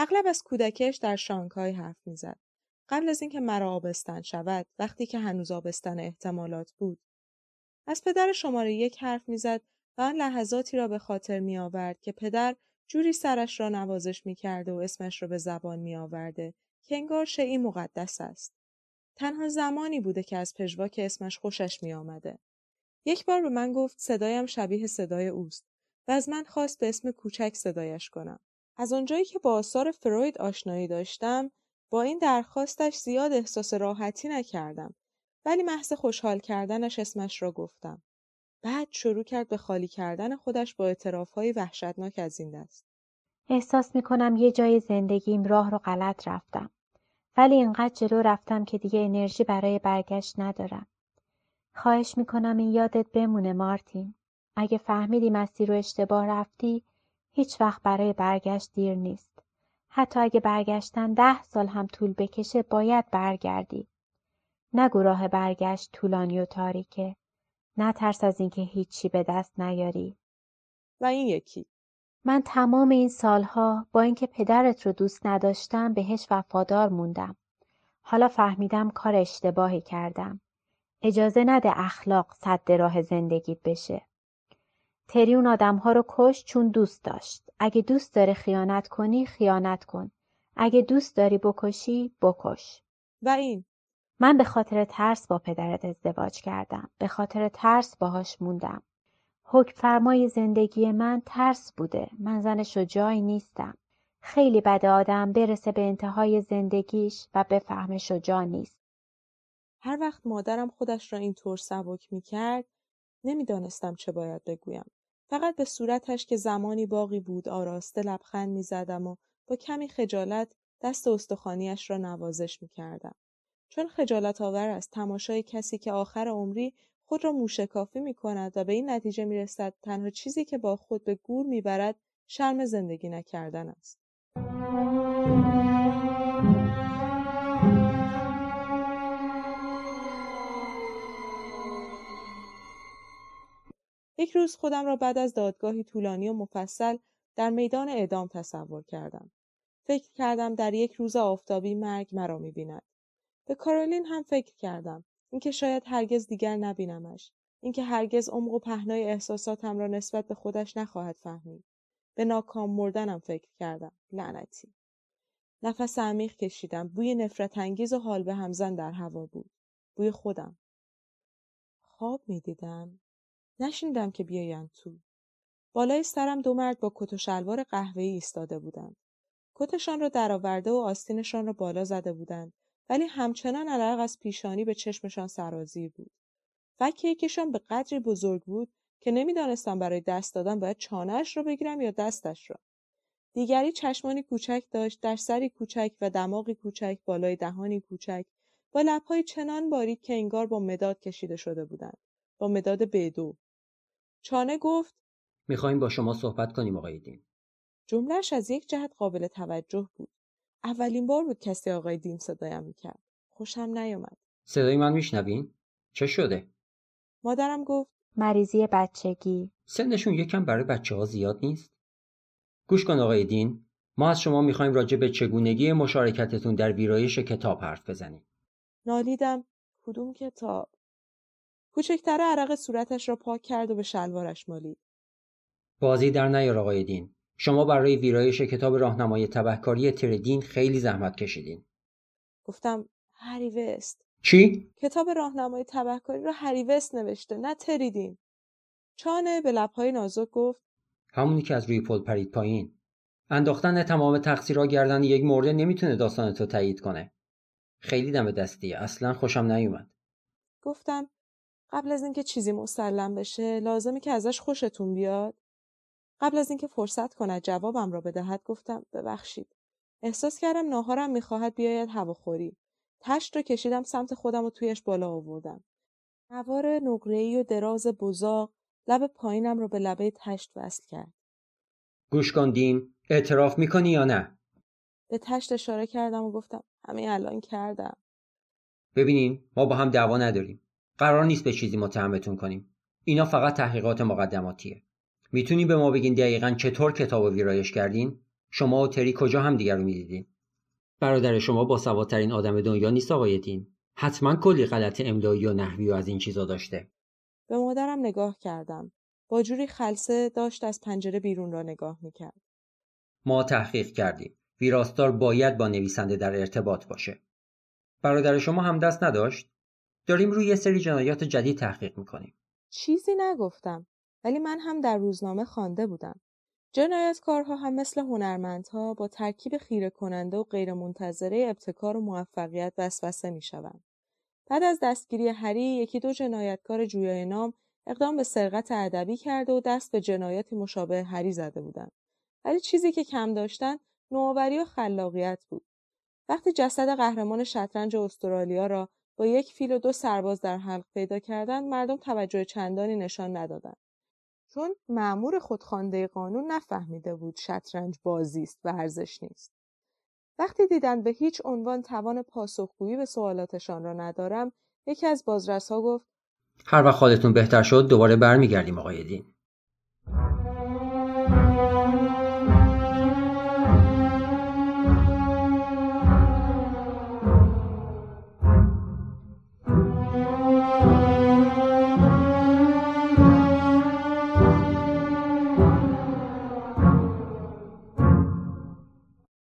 اغلب از کودکش در شانگهای حرف می‌زد. قبل از اینکه مرا آبستن شود وقتی که هنوز آبستن احتمالات بود از پدر شماره یک حرف می‌زد و آن لحظاتی را به خاطر می آورد که پدر جوری سرش را نوازش می کرده و اسمش را به زبان می آورده که انگار شعی مقدس است. تنها زمانی بوده که از پژواک اسمش خوشش می آمده. یک بار به من گفت صدایم شبیه صدای اوست و از من خواست به اسم کوچک صدایش کنم. از آنجایی که با آثار فروید آشنایی داشتم با این درخواستش زیاد احساس راحتی نکردم ولی محض خوشحال کردنش اسمش را گفتم. بعد شروع کرد به خالی کردن خودش با اعترافهای وحشتناک از این دست. احساس می کنم یه جای زندگیم راه رو غلط رفتم. ولی اینقدر جلو رفتم که دیگه انرژی برای برگشت ندارم. خواهش می‌کنم این یادت بمونه مارتین. اگه فهمیدی مسیر رو اشتباه رفتی هیچ وقت برای برگشت دیر نیست. حتی اگه برگشتن ده سال هم طول بکشه باید برگردی. نگو راه برگشت طولانی و تاریکه. ترس از اینکه هیچی به دست نیاری. و این یکی. من تمام این سالها با اینکه پدرت رو دوست نداشتم بهش وفادار موندم. حالا فهمیدم کار اشتباهی کردم. اجازه نده اخلاق صد راه زندگیت بشه. تری اون آدمها رو کش چون دوست داشت. اگه دوست داره خیانت کنی خیانت کن. اگه دوست داری بکشی بکش. و این من به خاطر ترس با پدرت ازدواج کردم. به خاطر ترس باهاش موندم. حکم فرمای زندگی من ترس بوده. من زن شجاعی نیستم. خیلی بد آدم برسه به انتهای زندگیش و بفهمه شجاع نیست. هر وقت مادرم خودش را اینطور سبک می کرد نمی‌دانستم چه باید بگویم. فقط به صورتش که زمانی باقی بود آراسته لبخند می زدم و با کمی خجالت دست استخانیش را نوازش می کردم. چون خجالت آور است تماشای کسی که آخر عمری خود را موشکافی می کند و به این نتیجه می رسد تنها چیزی که با خود به گور می برد شرم زندگی نکردن است. یک روز خودم را بعد از دادگاهی طولانی و مفصل در میدان اعدام تصور کردم. فکر کردم در یک روز آفتابی مرگ مرا بیند. به کارولین هم فکر کردم. اینکه شاید هرگز دیگر نبینمش. اینکه هرگز عمق و پهنای احساساتم را نسبت به خودش نخواهد فهمید. به ناکام مردنم فکر کردم. لعنتی. نفس عمیق کشیدم. بوی نفرت انگیز و حال به همزن در هوا بود. بوی خودم. خواب می دیدم. نشیندم که بیایند تو. بالای سرم دو مرد با کت و شلوار قهوه‌ای ایستاده بودند. کتشان را درآورده و آستینشان را بالا زده بودند ولی همچنان علق از پیشانی به چشمشان سرازیر بود. فک یکیشان به قدری بزرگ بود که نمی‌دانستم برای دست دادن باید چانهش را بگیرم یا دستش را. دیگری چشمانی کوچک داشت در سری کوچک و دماغی کوچک بالای دهانی کوچک با لبهای چنان باریک که انگار با مداد کشیده شده بودند با مداد بدو چانه گفت می‌خوایم با شما صحبت کنیم آقای دین. جملهش از یک جهت قابل توجه بود. اولین بار بود کسی آقای دین صدایم می‌کرد. خوشم نیامد صدای من میشنوین؟ چه شده؟ مادرم گفت مریضی بچگی. سنشون یکم برای بچه ها زیاد نیست؟ گوش کن آقای دین. ما از شما می‌خوایم راجع به چگونگی مشارکتتون در ویرایش کتاب حرف بزنیم. نالیدم. کدوم کتاب؟ کوچکتر عرق صورتش را پاک کرد و به شلوارش مالید. بازی در نیار آقای دین. شما برای ویرایش کتاب راهنمای تبهکاری تردین خیلی زحمت کشیدین. گفتم هری وست. چی؟ کتاب راهنمای تبهکاری را هری وست نوشته نه تریدین چانه به لبهای نازک گفت همونی که از روی پل پرید پایین. انداختن تمام تقصیرها گردن یک مرده نمی‌تونه داستان تو تایید کنه. خیلی دم دستیه اصلا خوشم نیومد. گفتم قبل از اینکه چیزی مسلم بشه لازمه که ازش خوشتون بیاد. قبل از اینکه فرصت کند جوابم را بدهد گفتم ببخشید. احساس کردم ناهارم می‌خواهد بیاید هواخوری تشت را کشیدم سمت خودم و تویش بالا آوردم. نوار نقره‌ای و دراز بزاق لب پایینم را به لبه تشت وصل کرد. گوش کن دین اعتراف می‌کنی یا نه؟ به تشت اشاره کردم و گفتم همین الان کردم. ببینین ما با هم دعوا نداریم. قرار نیست به چیزی متهمتون کنیم. اینا فقط تحقیقات مقدماتیه. می‌تونی به ما بگین دقیقا چطور کتاب و ویرایش کردین؟ شما و تری کجا هم دیگر رو می‌دیدین؟ برادر شما با سوادترین آدم دنیا نیست آقای دین. حتما کلی غلط املایی و نحوی و از این چیزا داشته. به مادرم نگاه کردم. با جوری خلصه داشت از پنجره بیرون را نگاه می‌کرد. ما تحقیق کردیم. ویراستار باید با نویسنده در ارتباط باشه. برادر شما هم دست نداشت؟ داریم روی یه سری جنایات جدید تحقیق می‌کنیم. چیزی نگفتم ولی من هم در روزنامه خوانده بودم. جنایتکارها هم مثل هنرمندها با ترکیب خیره کننده و غیرمنتظره ابتکار و موفقیت وسوسه می‌شوند. بعد از دستگیری هری یکی دو جنایتکار جویای نام اقدام به سرقت ادبی کرده و دست به جنایاتی مشابه هری زده بودند. ولی چیزی که کم داشتن نوآوری و خلاقیت بود. وقتی جسد قهرمان شطرنج استرالیا را با یک فیل و دو سرباز در حلق پیدا کردند مردم توجه چندانی نشان ندادند چون معمور خودخوانده قانون نفهمیده بود شطرنج بازی است و ارزش نیست. وقتی دیدند به هیچ عنوان توان پاسخگویی به سوالاتشان را ندارم یکی از بازرسها گفت هر وقت حالتون بهتر شد دوباره برمیگردیم آقای دین.